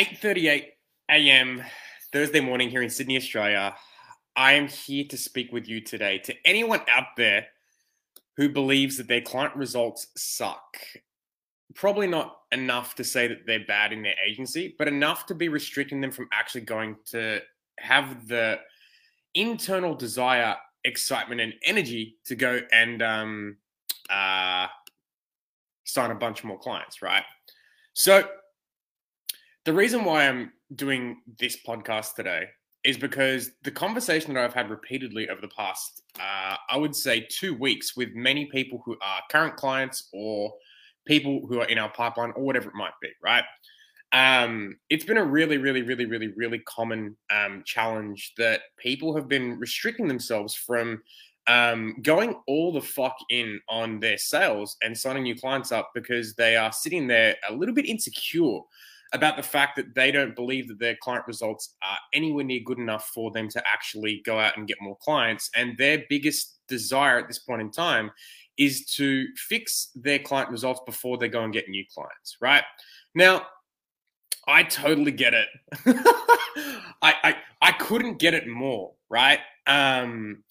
8:38 a.m. Thursday morning here in Sydney, Australia. I am here to speak with you today. To anyone out there who believes that their client results suck, probably not enough to say that they're bad in their agency, but enough to be restricting them from actually going to have the internal desire, excitement, and energy to go and um, uh, sign a bunch more clients, right? So, the reason why I'm doing this podcast today is because the conversation that I've had repeatedly over the past, uh, I would say, two weeks with many people who are current clients or people who are in our pipeline or whatever it might be, right? Um, it's been a really, really, really, really, really common um, challenge that people have been restricting themselves from um, going all the fuck in on their sales and signing new clients up because they are sitting there a little bit insecure about the fact that they don't believe that their client results are anywhere near good enough for them to actually go out and get more clients. And their biggest desire at this point in time is to fix their client results before they go and get new clients, right? Now, I totally get it. I, I I couldn't get it more, right? Um,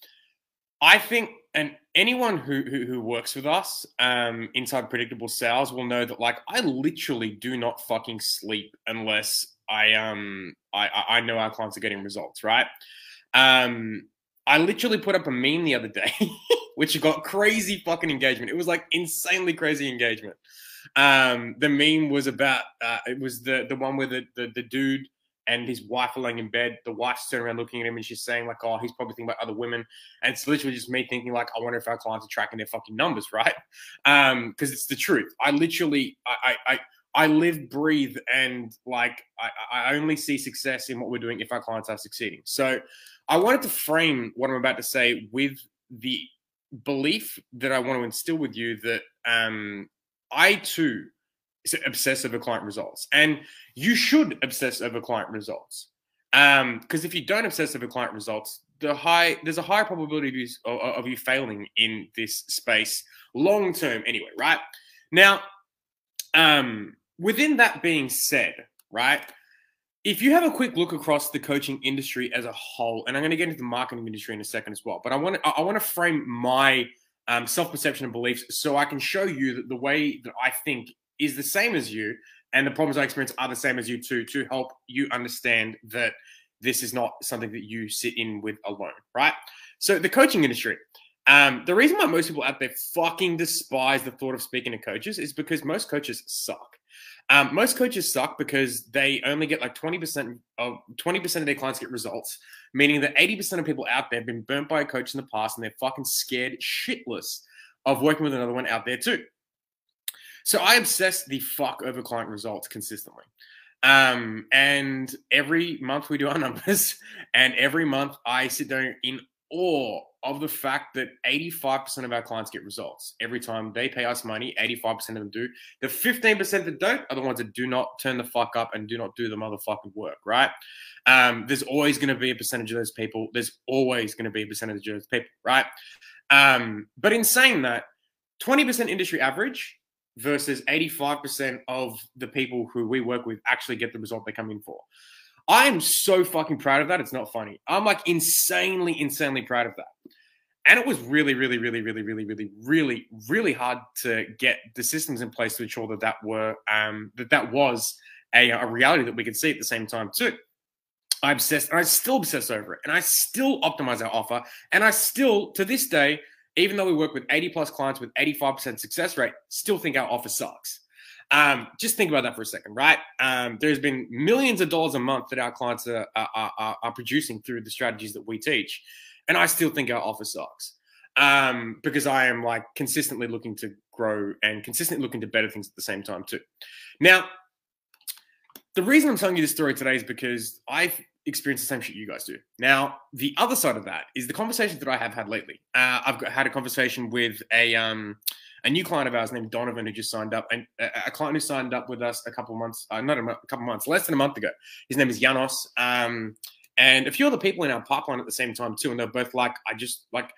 I think, and anyone who, who, who works with us um, inside predictable sales will know that like I literally do not fucking sleep unless I um I I know our clients are getting results, right? Um, I literally put up a meme the other day, which got crazy fucking engagement. It was like insanely crazy engagement. Um, the meme was about uh, it was the the one where the the, the dude and his wife are laying in bed. The wife's turning around looking at him and she's saying, like, oh, he's probably thinking about other women. And it's literally just me thinking, like, I wonder if our clients are tracking their fucking numbers, right? Um, because it's the truth. I literally I I I live, breathe, and like I, I only see success in what we're doing if our clients are succeeding. So I wanted to frame what I'm about to say with the belief that I want to instill with you that um I too obsess over client results. And you should obsess over client results. Um, because if you don't obsess over client results, the high there's a higher probability of you, of you failing in this space long term anyway, right? Now, um, within that being said, right? If you have a quick look across the coaching industry as a whole, and I'm going to get into the marketing industry in a second as well, but I want to I want to frame my um, self perception and beliefs so I can show you that the way that I think is the same as you and the problems I experience are the same as you too to help you understand that this is not something that you sit in with alone, right? So the coaching industry. Um, the reason why most people out there fucking despise the thought of speaking to coaches is because most coaches suck. Um, most coaches suck because they only get like 20% of 20% of their clients get results, meaning that 80% of people out there have been burnt by a coach in the past and they're fucking scared shitless of working with another one out there too. So I obsess the fuck over client results consistently. Um, and every month we do our numbers, and every month I sit there in awe of the fact that 85% of our clients get results. Every time they pay us money, 85% of them do. The 15% that don't are the ones that do not turn the fuck up and do not do the motherfucking work, right? Um, there's always going to be a percentage of those people. There's always going to be a percentage of those people, right? Um, but in saying that, 20% industry average versus 85% of the people who we work with actually get the result they come in for. I am so fucking proud of that. It's not funny. I'm like insanely, insanely proud of that. And it was really, really, really, really, really, really, really, really hard to get the systems in place to ensure that that were um, that that was a, a reality that we could see at the same time too. I obsessed, and I still obsess over it, and I still optimize our offer, and I still, to this day, even though we work with 80 plus clients with 85% success rate, still think our offer sucks. Um, just think about that for a second, right? Um, there's been millions of dollars a month that our clients are, are, are, are, producing through the strategies that we teach. And I still think our offer sucks um, because I am like consistently looking to grow and consistently looking to better things at the same time, too. Now, the reason I'm telling you this story today is because I've experience the same shit you guys do. Now, the other side of that is the conversation that I have had lately. Uh, I've got, had a conversation with a um, a new client of ours named Donovan who just signed up, and a, a client who signed up with us a couple months, uh, not a, a, couple months, less than a month ago. His name is Janos, um, and a few other people in our pipeline at the same time too. And they're both like, I just like.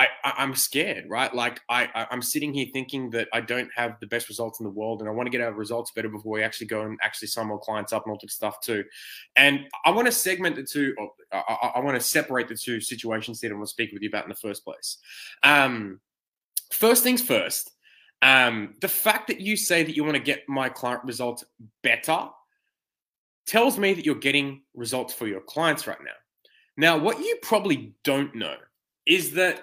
I, I am scared, right? Like I, I am sitting here thinking that I don't have the best results in the world, and I want to get our results better before we actually go and actually sign more clients up and all that stuff too. And I want to segment the two. I, I want to separate the two situations that I want to speak with you about in the first place. Um, first things first. Um, the fact that you say that you want to get my client results better tells me that you're getting results for your clients right now. Now, what you probably don't know is that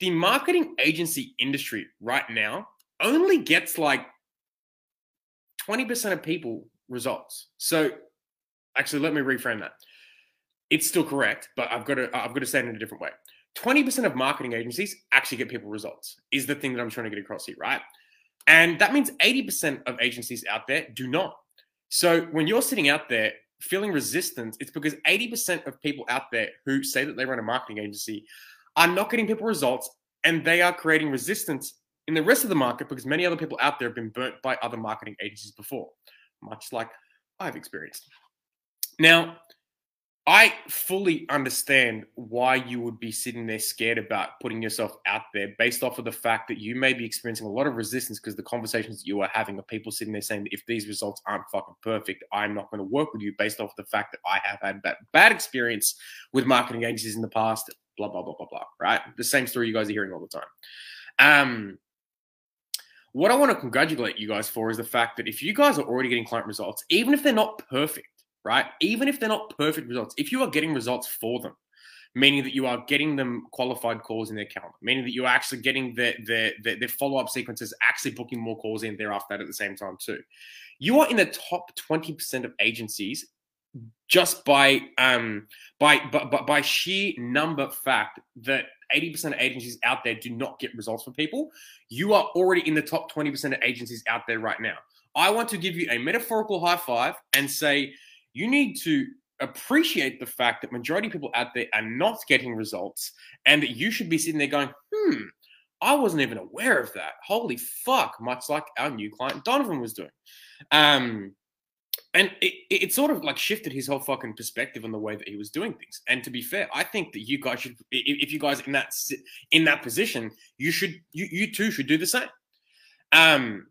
the marketing agency industry right now only gets like 20% of people results. So actually let me reframe that. It's still correct, but I've got to I've got to say it in a different way. 20% of marketing agencies actually get people results is the thing that I'm trying to get across here, right? And that means 80% of agencies out there do not. So when you're sitting out there feeling resistance, it's because 80% of people out there who say that they run a marketing agency are not getting people results and they are creating resistance in the rest of the market because many other people out there have been burnt by other marketing agencies before, much like I've experienced. Now, I fully understand why you would be sitting there scared about putting yourself out there based off of the fact that you may be experiencing a lot of resistance because the conversations that you are having are people sitting there saying if these results aren't fucking perfect, I'm not going to work with you based off of the fact that I have had that bad experience with marketing agencies in the past, blah, blah, blah, blah, blah, right? The same story you guys are hearing all the time. Um, what I want to congratulate you guys for is the fact that if you guys are already getting client results, even if they're not perfect, right? Even if they're not perfect results, if you are getting results for them, meaning that you are getting them qualified calls in their calendar, meaning that you're actually getting their, their follow up sequences, actually booking more calls in thereafter at the same time, too. You are in the top 20% of agencies just by um by but by sheer number fact that 80% of agencies out there do not get results for people you are already in the top 20% of agencies out there right now i want to give you a metaphorical high five and say you need to appreciate the fact that majority of people out there are not getting results and that you should be sitting there going, hmm, I wasn't even aware of that. Holy fuck, much like our new client Donovan was doing. Um, and it, it sort of like shifted his whole fucking perspective on the way that he was doing things. And to be fair, I think that you guys should, if you guys in that in that position, you should you you too should do the same. Um,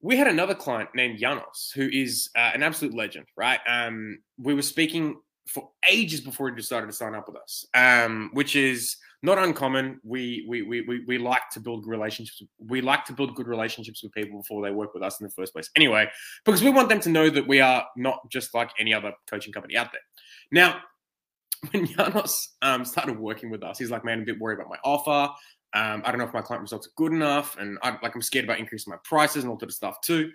we had another client named Janos, who is uh, an absolute legend, right? Um, we were speaking for ages before he decided to sign up with us, um, which is not uncommon. We, we we we we like to build relationships. We like to build good relationships with people before they work with us in the first place. Anyway, because we want them to know that we are not just like any other coaching company out there. Now, when Janos um, started working with us, he's like, "Man, I'm a bit worried about my offer. Um, I don't know if my client results are good enough, and I, like I'm scared about increasing my prices and all that stuff too.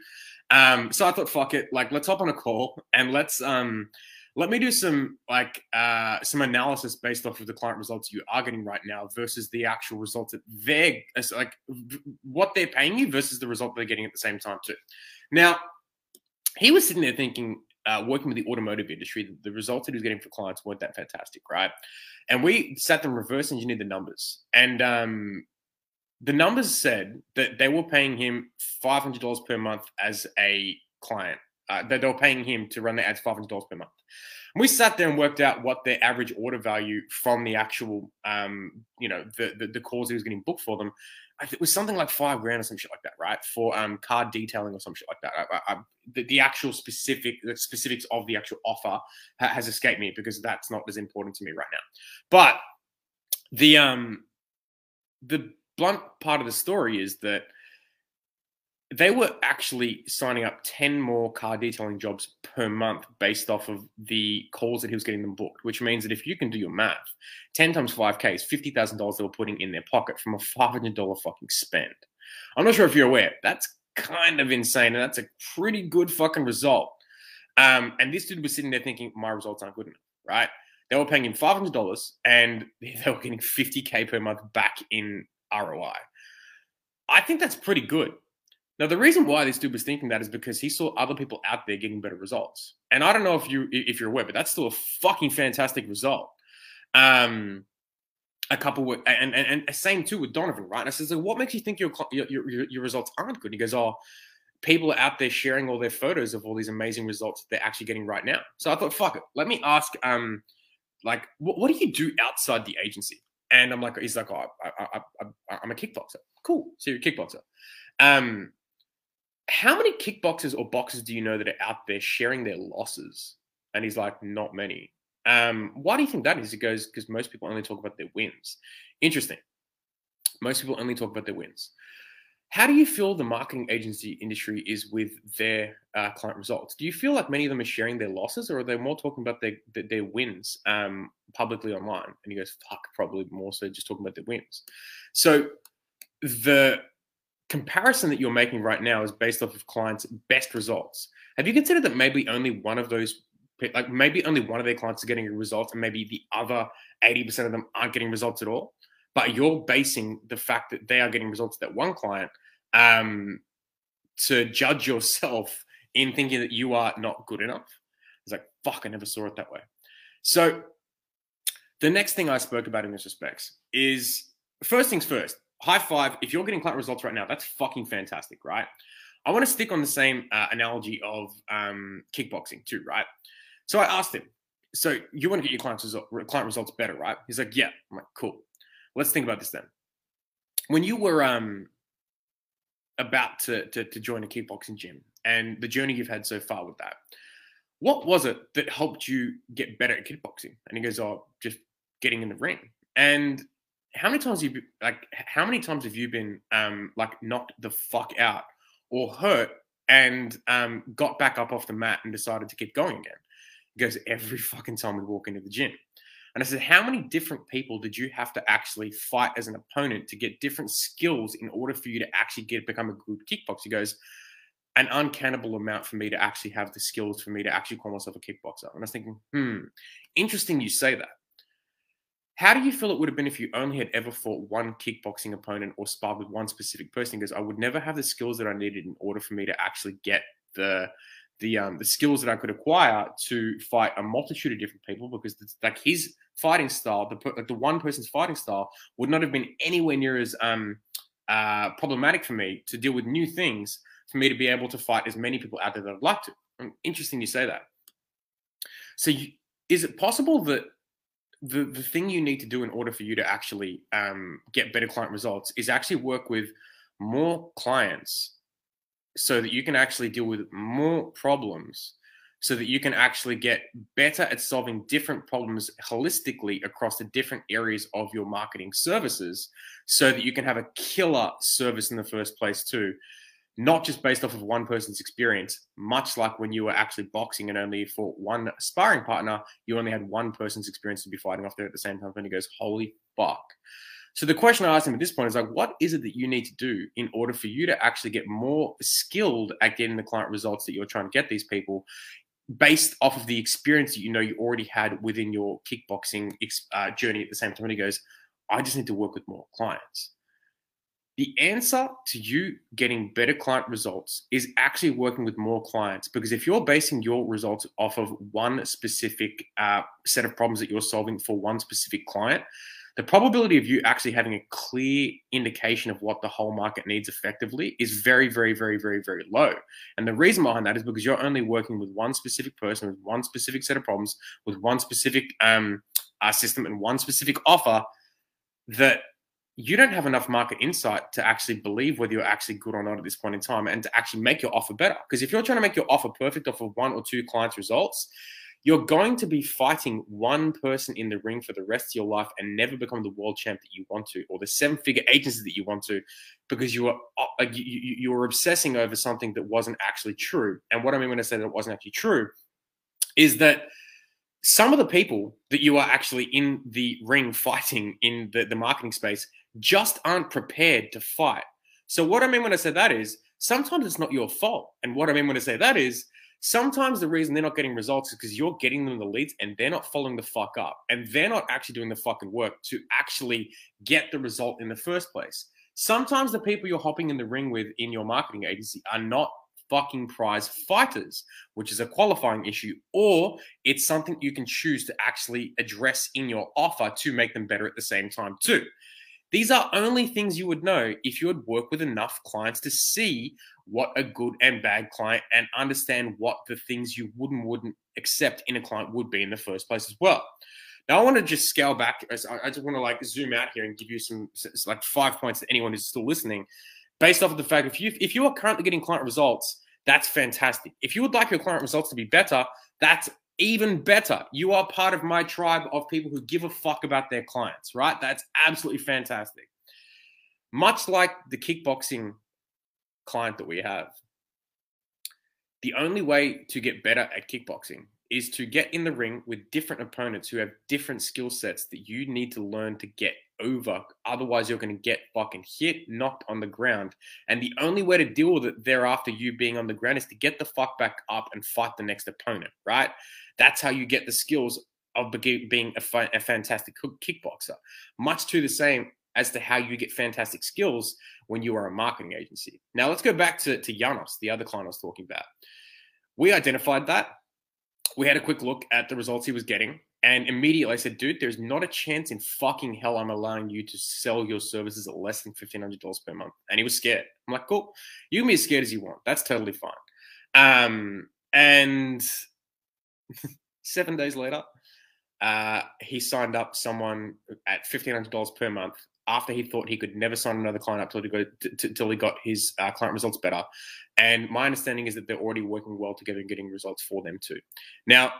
Um, so I thought, fuck it, like let's hop on a call and let's um, let me do some like uh, some analysis based off of the client results you are getting right now versus the actual results that they're like what they're paying you versus the result they're getting at the same time too. Now he was sitting there thinking, uh, working with the automotive industry, the, the results that he was getting for clients weren't that fantastic, right? And we sat them reverse engineered the numbers, and um, the numbers said that they were paying him five hundred dollars per month as a client. Uh, that they were paying him to run the ads five hundred dollars per month. And we sat there and worked out what their average order value from the actual, um, you know, the, the the calls he was getting booked for them it was something like five grand or some shit like that, right? For um, car detailing or some shit like that. I, I, the, the, actual specific the specifics of the actual offer ha- has escaped me because that's not as important to me right now. But the um the blunt part of the story is that they were actually signing up 10 more car detailing jobs per month based off of the calls that he was getting them booked, which means that if you can do your math, 10 times 5K is $50,000 they were putting in their pocket from a $500 fucking spend. I'm not sure if you're aware. That's kind of insane. And that's a pretty good fucking result. Um, and this dude was sitting there thinking, my results aren't good enough, right? They were paying him $500 and they were getting 50K per month back in ROI. I think that's pretty good. Now, the reason why this dude was thinking that is because he saw other people out there getting better results. And I don't know if you if you're aware, but that's still a fucking fantastic result. Um, a couple with, and, and and same too with Donovan, right? And I said, so what makes you think your, your your results aren't good? He goes, oh, people are out there sharing all their photos of all these amazing results they're actually getting right now. So I thought, fuck it, let me ask, um, like, what, what do you do outside the agency? And I'm like, he's like, oh, I, I, am a kickboxer. Cool. So you're a kickboxer. Um, how many kickboxers or boxers do you know that are out there sharing their losses? And he's like, not many. Um, why do you think that is? He goes, because most people only talk about their wins. Interesting. Most people only talk about their wins. How do you feel the marketing agency industry is with their uh, client results? Do you feel like many of them are sharing their losses, or are they more talking about their their, their wins um, publicly online? And he goes, "Fuck, probably more so just talking about their wins." So the comparison that you're making right now is based off of clients' best results. Have you considered that maybe only one of those, like maybe only one of their clients is getting a result, and maybe the other eighty percent of them aren't getting results at all? but you're basing the fact that they are getting results that one client um, to judge yourself in thinking that you are not good enough. It's like, fuck, I never saw it that way. So the next thing I spoke about in this respects is first things first, high five. If you're getting client results right now, that's fucking fantastic, right? I want to stick on the same uh, analogy of um, kickboxing too, right? So I asked him, so you want to get your client, result, client results better, right? He's like, yeah. I'm like, cool. Let's think about this then. When you were um, about to, to, to join a kickboxing gym and the journey you've had so far with that, what was it that helped you get better at kickboxing? And he goes, oh, just getting in the ring. And how many times have you like how many times have you been um like knocked the fuck out or hurt and um got back up off the mat and decided to keep going again? He goes every fucking time we walk into the gym. And I said, How many different people did you have to actually fight as an opponent to get different skills in order for you to actually get become a good kickboxer? He goes, An uncannibal amount for me to actually have the skills for me to actually call myself a kickboxer. And I was thinking, hmm, interesting you say that. How do you feel it would have been if you only had ever fought one kickboxing opponent or sparred with one specific person? Because I would never have the skills that I needed in order for me to actually get the the um, the skills that I could acquire to fight a multitude of different people because it's like his fighting style, the the one person's fighting style would not have been anywhere near as um, uh, problematic for me to deal with new things for me to be able to fight as many people out there that I'd like to. Interesting you say that. So, you, is it possible that the the thing you need to do in order for you to actually um, get better client results is actually work with more clients so that you can actually deal with more problems so that you can actually get better at solving different problems holistically across the different areas of your marketing services so that you can have a killer service in the first place too not just based off of one person's experience much like when you were actually boxing and only for one sparring partner you only had one person's experience to be fighting off there at the same time and he goes holy fuck so the question I asked him at this point is like, what is it that you need to do in order for you to actually get more skilled at getting the client results that you're trying to get these people based off of the experience that you know you already had within your kickboxing uh, journey at the same time? And he goes, I just need to work with more clients. The answer to you getting better client results is actually working with more clients because if you're basing your results off of one specific uh, set of problems that you're solving for one specific client, the probability of you actually having a clear indication of what the whole market needs effectively is very, very, very, very, very low. And the reason behind that is because you're only working with one specific person, with one specific set of problems, with one specific um, uh, system and one specific offer that you don't have enough market insight to actually believe whether you're actually good or not at this point in time and to actually make your offer better. Because if you're trying to make your offer perfect off of one or two clients' results, you're going to be fighting one person in the ring for the rest of your life and never become the world champ that you want to, or the seven-figure agency that you want to, because you are uh, you were obsessing over something that wasn't actually true. And what I mean when I say that it wasn't actually true is that some of the people that you are actually in the ring fighting in the, the marketing space just aren't prepared to fight. So what I mean when I say that is sometimes it's not your fault. And what I mean when I say that is Sometimes the reason they're not getting results is because you're getting them the leads and they're not following the fuck up and they're not actually doing the fucking work to actually get the result in the first place. Sometimes the people you're hopping in the ring with in your marketing agency are not fucking prize fighters, which is a qualifying issue, or it's something you can choose to actually address in your offer to make them better at the same time, too. These are only things you would know if you had worked with enough clients to see what a good and bad client and understand what the things you wouldn't wouldn't accept in a client would be in the first place as well. Now, I want to just scale back. I just want to like zoom out here and give you some like five points to anyone who's still listening, based off of the fact if you if you are currently getting client results, that's fantastic. If you would like your client results to be better, that's even better. You are part of my tribe of people who give a fuck about their clients, right? That's absolutely fantastic. Much like the kickboxing client that we have, the only way to get better at kickboxing is to get in the ring with different opponents who have different skill sets that you need to learn to get over. Otherwise, you're going to get fucking hit, knocked on the ground. And the only way to deal with it thereafter you being on the ground is to get the fuck back up and fight the next opponent, right? That's how you get the skills of being a, a fantastic kickboxer. Much to the same as to how you get fantastic skills when you are a marketing agency. Now, let's go back to, to Janos, the other client I was talking about. We identified that. We had a quick look at the results he was getting. And immediately I said, dude, there's not a chance in fucking hell I'm allowing you to sell your services at less than $1,500 per month. And he was scared. I'm like, cool. You can be as scared as you want. That's totally fine. Um, and seven days later, uh, he signed up someone at $1,500 per month after he thought he could never sign another client up till he got, till he got his uh, client results better. And my understanding is that they're already working well together and getting results for them too. Now,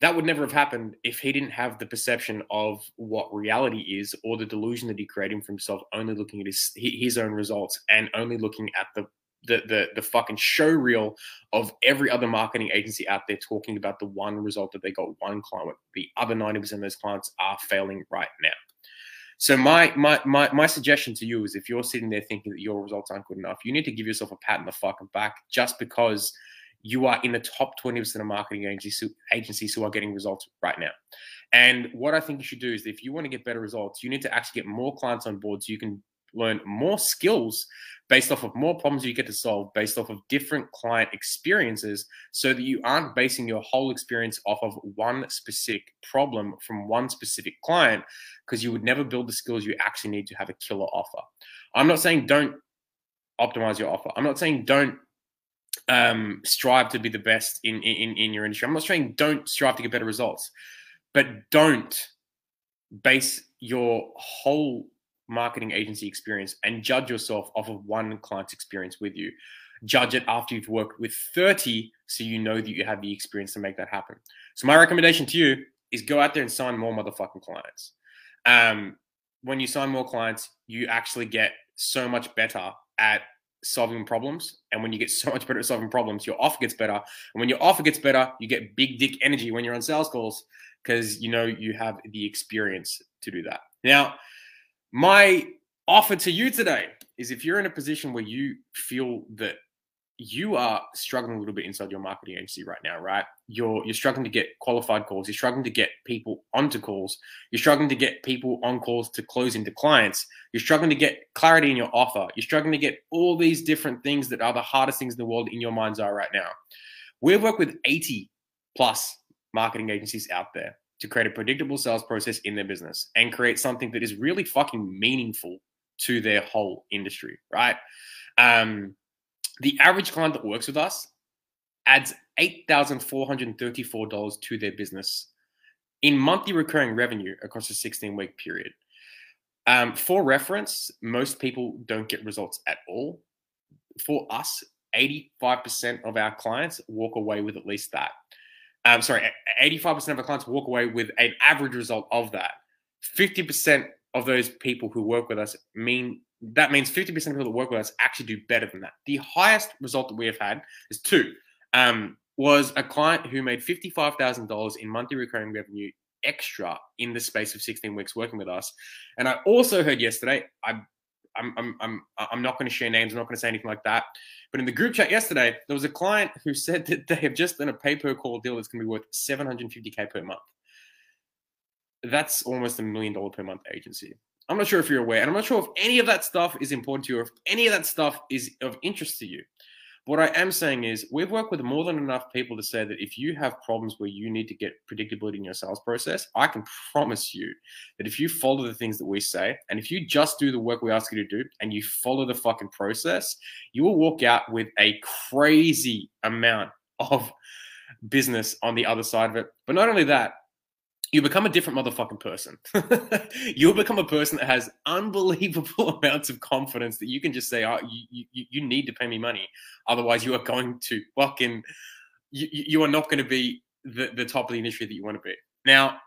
that would never have happened if he didn't have the perception of what reality is or the delusion that he created for himself, only looking at his his own results and only looking at the the, the the fucking show reel of every other marketing agency out there talking about the one result that they got one client with. The other 90% of those clients are failing right now. So my, my my my suggestion to you is if you're sitting there thinking that your results aren't good enough, you need to give yourself a pat in the fucking back just because you are in the top 20% of marketing agencies, agencies who are getting results right now. And what I think you should do is if you want to get better results, you need to actually get more clients on board so you can learn more skills based off of more problems you get to solve based off of different client experiences so that you aren't basing your whole experience off of one specific problem from one specific client because you would never build the skills you actually need to have a killer offer. I'm not saying don't optimize your offer. I'm not saying don't um, strive to be the best in, in in your industry. I'm not saying don't strive to get better results, but don't base your whole marketing agency experience and judge yourself off of one client's experience with you. Judge it after you've worked with 30 so you know that you have the experience to make that happen. So, my recommendation to you is go out there and sign more motherfucking clients. Um, when you sign more clients, you actually get so much better at solving problems. And when you get so much better at solving problems, your offer gets better. And when your offer gets better, you get big dick energy when you're on sales calls because you know you have the experience to do that. Now, my offer to you today is if you're in a position where you feel that you are struggling a little bit inside your marketing agency right now, right? You're you're struggling to get qualified calls, you're struggling to get people onto calls, you're struggling to get people on calls to close into clients, you're struggling to get clarity in your offer, you're struggling to get all these different things that are the hardest things in the world in your mind's eye right now. We've worked with 80 plus marketing agencies out there to create a predictable sales process in their business and create something that is really fucking meaningful to their whole industry, right? Um, the average client that works with us adds $8,434 to their business in monthly recurring revenue across a 16 week period. Um, for reference, most people don't get results at all. For us, 85% of our clients walk away with at least that. Um, sorry, 85% of our clients walk away with an average result of that. 50% of those people who work with us mean that means 50% of people that work with us actually do better than that. The highest result that we have had is two. Um, was a client who made $55,000 in monthly recurring revenue extra in the space of 16 weeks working with us. And I also heard yesterday, I, I'm, I'm, I'm, I'm not going to share names, I'm not going to say anything like that. But in the group chat yesterday, there was a client who said that they have just done a pay per call deal that's going to be worth 750K per month. That's almost a million dollar per month agency. I'm not sure if you're aware, and I'm not sure if any of that stuff is important to you or if any of that stuff is of interest to you. What I am saying is, we've worked with more than enough people to say that if you have problems where you need to get predictability in your sales process, I can promise you that if you follow the things that we say, and if you just do the work we ask you to do, and you follow the fucking process, you will walk out with a crazy amount of business on the other side of it. But not only that, you become a different motherfucking person. You'll become a person that has unbelievable amounts of confidence that you can just say, "Oh, you you, you need to pay me money, otherwise you are going to fucking you, you are not going to be the, the top of the industry that you want to be." Now,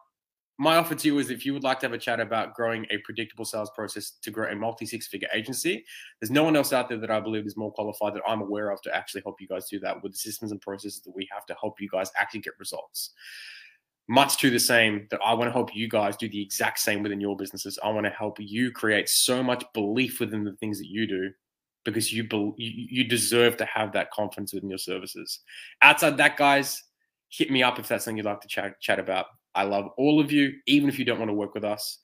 my offer to you is if you would like to have a chat about growing a predictable sales process to grow a multi six figure agency, there's no one else out there that I believe is more qualified that I'm aware of to actually help you guys do that with the systems and processes that we have to help you guys actually get results much to the same that I want to help you guys do the exact same within your businesses. I want to help you create so much belief within the things that you do because you be, you, deserve to have that confidence within your services. Outside that, guys, hit me up if that's something you'd like to chat, chat about. I love all of you, even if you don't want to work with us.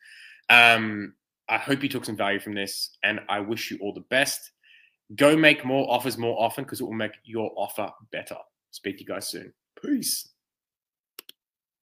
Um, I hope you took some value from this, and I wish you all the best. Go make more offers more often because it will make your offer better. Speak to you guys soon. Peace.